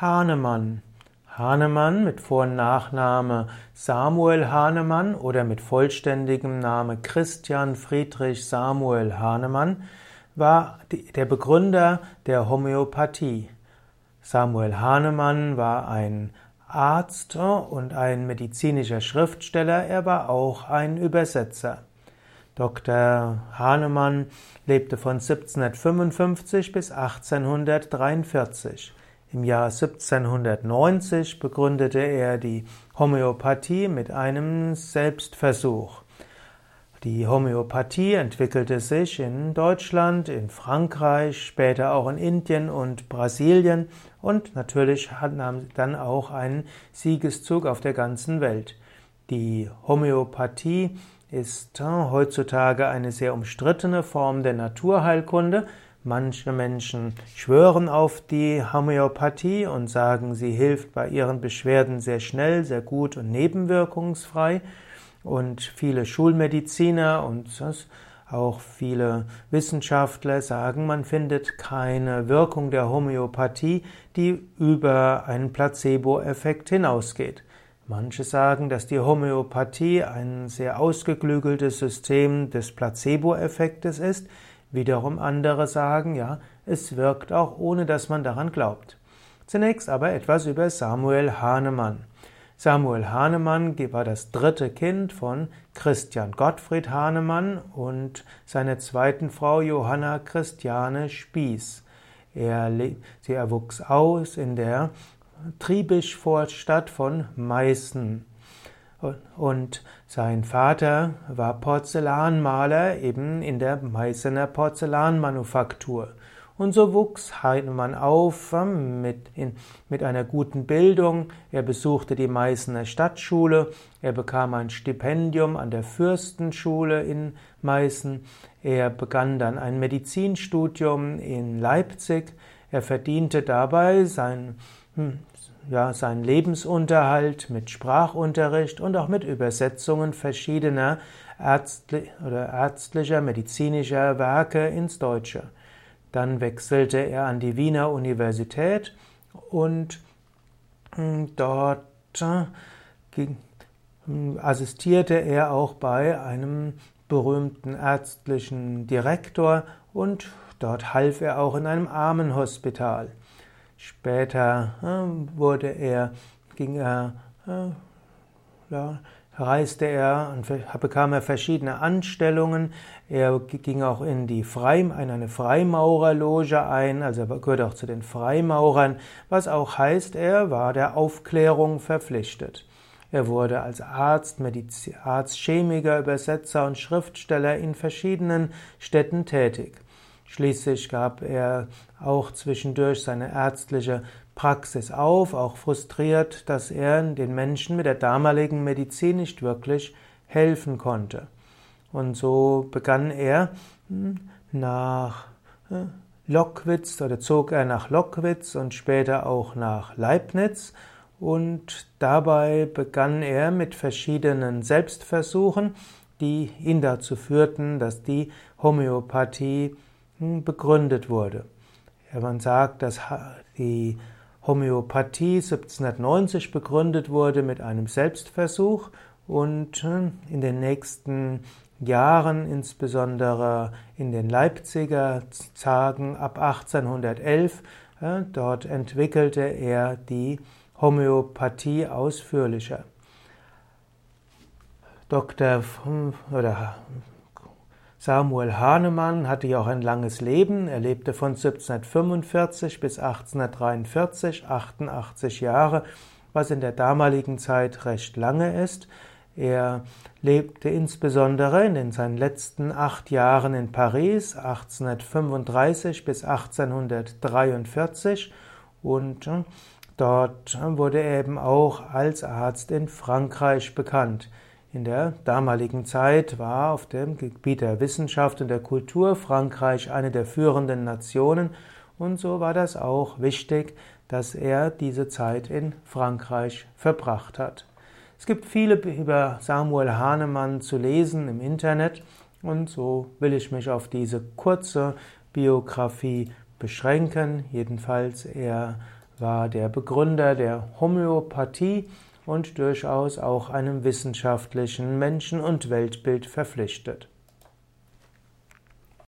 Hahnemann. Hahnemann mit Vor- und Nachname Samuel Hahnemann oder mit vollständigem Name Christian Friedrich Samuel Hahnemann war der Begründer der Homöopathie. Samuel Hahnemann war ein Arzt und ein medizinischer Schriftsteller, er war auch ein Übersetzer. Dr. Hahnemann lebte von 1755 bis 1843. Im Jahr 1790 begründete er die Homöopathie mit einem Selbstversuch. Die Homöopathie entwickelte sich in Deutschland, in Frankreich, später auch in Indien und Brasilien und natürlich nahm dann auch einen Siegeszug auf der ganzen Welt. Die Homöopathie ist heutzutage eine sehr umstrittene Form der Naturheilkunde, Manche Menschen schwören auf die Homöopathie und sagen, sie hilft bei ihren Beschwerden sehr schnell, sehr gut und nebenwirkungsfrei. Und viele Schulmediziner und auch viele Wissenschaftler sagen, man findet keine Wirkung der Homöopathie, die über einen Placebo-Effekt hinausgeht. Manche sagen, dass die Homöopathie ein sehr ausgeklügeltes System des Placebo-Effektes ist. Wiederum andere sagen, ja, es wirkt auch ohne dass man daran glaubt. Zunächst aber etwas über Samuel Hahnemann. Samuel Hahnemann war das dritte Kind von Christian Gottfried Hahnemann und seiner zweiten Frau Johanna Christiane Spieß. Er, sie erwuchs aus in der Triebischvorstadt von Meißen. Und sein Vater war Porzellanmaler eben in der Meißener Porzellanmanufaktur. Und so wuchs Heinemann auf ähm, mit, in, mit einer guten Bildung. Er besuchte die Meißener Stadtschule. Er bekam ein Stipendium an der Fürstenschule in Meißen. Er begann dann ein Medizinstudium in Leipzig. Er verdiente dabei sein, ja, seinen Lebensunterhalt mit Sprachunterricht und auch mit Übersetzungen verschiedener ärztli oder ärztlicher, medizinischer Werke ins Deutsche. Dann wechselte er an die Wiener Universität und hm, dort äh, hm, assistierte er auch bei einem berühmten ärztlichen Direktor und dort half er auch in einem Armenhospital. Später äh, wurde er, ging er, äh, ja, reiste er und bekam er verschiedene Anstellungen. Er ging auch in die Freim, in eine Freimaurerloge ein, also er gehörte auch zu den Freimaurern, was auch heißt, er war der Aufklärung verpflichtet. Er wurde als Arzt, Mediz Arzt, Chemiker, Übersetzer und Schriftsteller in verschiedenen Städten tätig. Schließlich gab er auch zwischendurch seine ärztliche Praxis auf, auch frustriert, dass er den Menschen mit der damaligen Medizin nicht wirklich helfen konnte. Und so begann er hm, nach äh, Lockwitz oder zog er nach Lockwitz und später auch nach Leibniz und dabei begann er mit verschiedenen Selbstversuchen, die ihn dazu führten, dass die Homöopathie begründet wurde. Man sagt, dass die Homöopathie 1790 begründet wurde mit einem Selbstversuch und äh, in den nächsten Jahren, insbesondere in den Leipziger Tagen ab 1811, äh, dort entwickelte er die Homöopathie ausführlicher. Dr. oder Samuel Hahnemann hatte ja auch ein langes Leben. Er lebte von 1745 bis 1843, 88 Jahre, was in der damaligen Zeit recht lange ist. Er lebte insbesondere in seinen letzten acht Jahren in Paris, 1835 bis 1843 und äh, dort wurde er eben auch als Arzt in Frankreich bekannt. In der damaligen Zeit war auf dem Gebiet der Wissenschaft und der Kultur Frankreich eine der führenden Nationen und so war das auch wichtig, dass er diese Zeit in Frankreich verbracht hat. Es gibt viele über Samuel Hahnemann zu lesen im Internet und so will ich mich auf diese kurze Biografie beschränken. Jedenfalls er war der Begründer der Homöopathie und durchaus auch einem wissenschaftlichen Menschen- und Weltbild verpflichtet.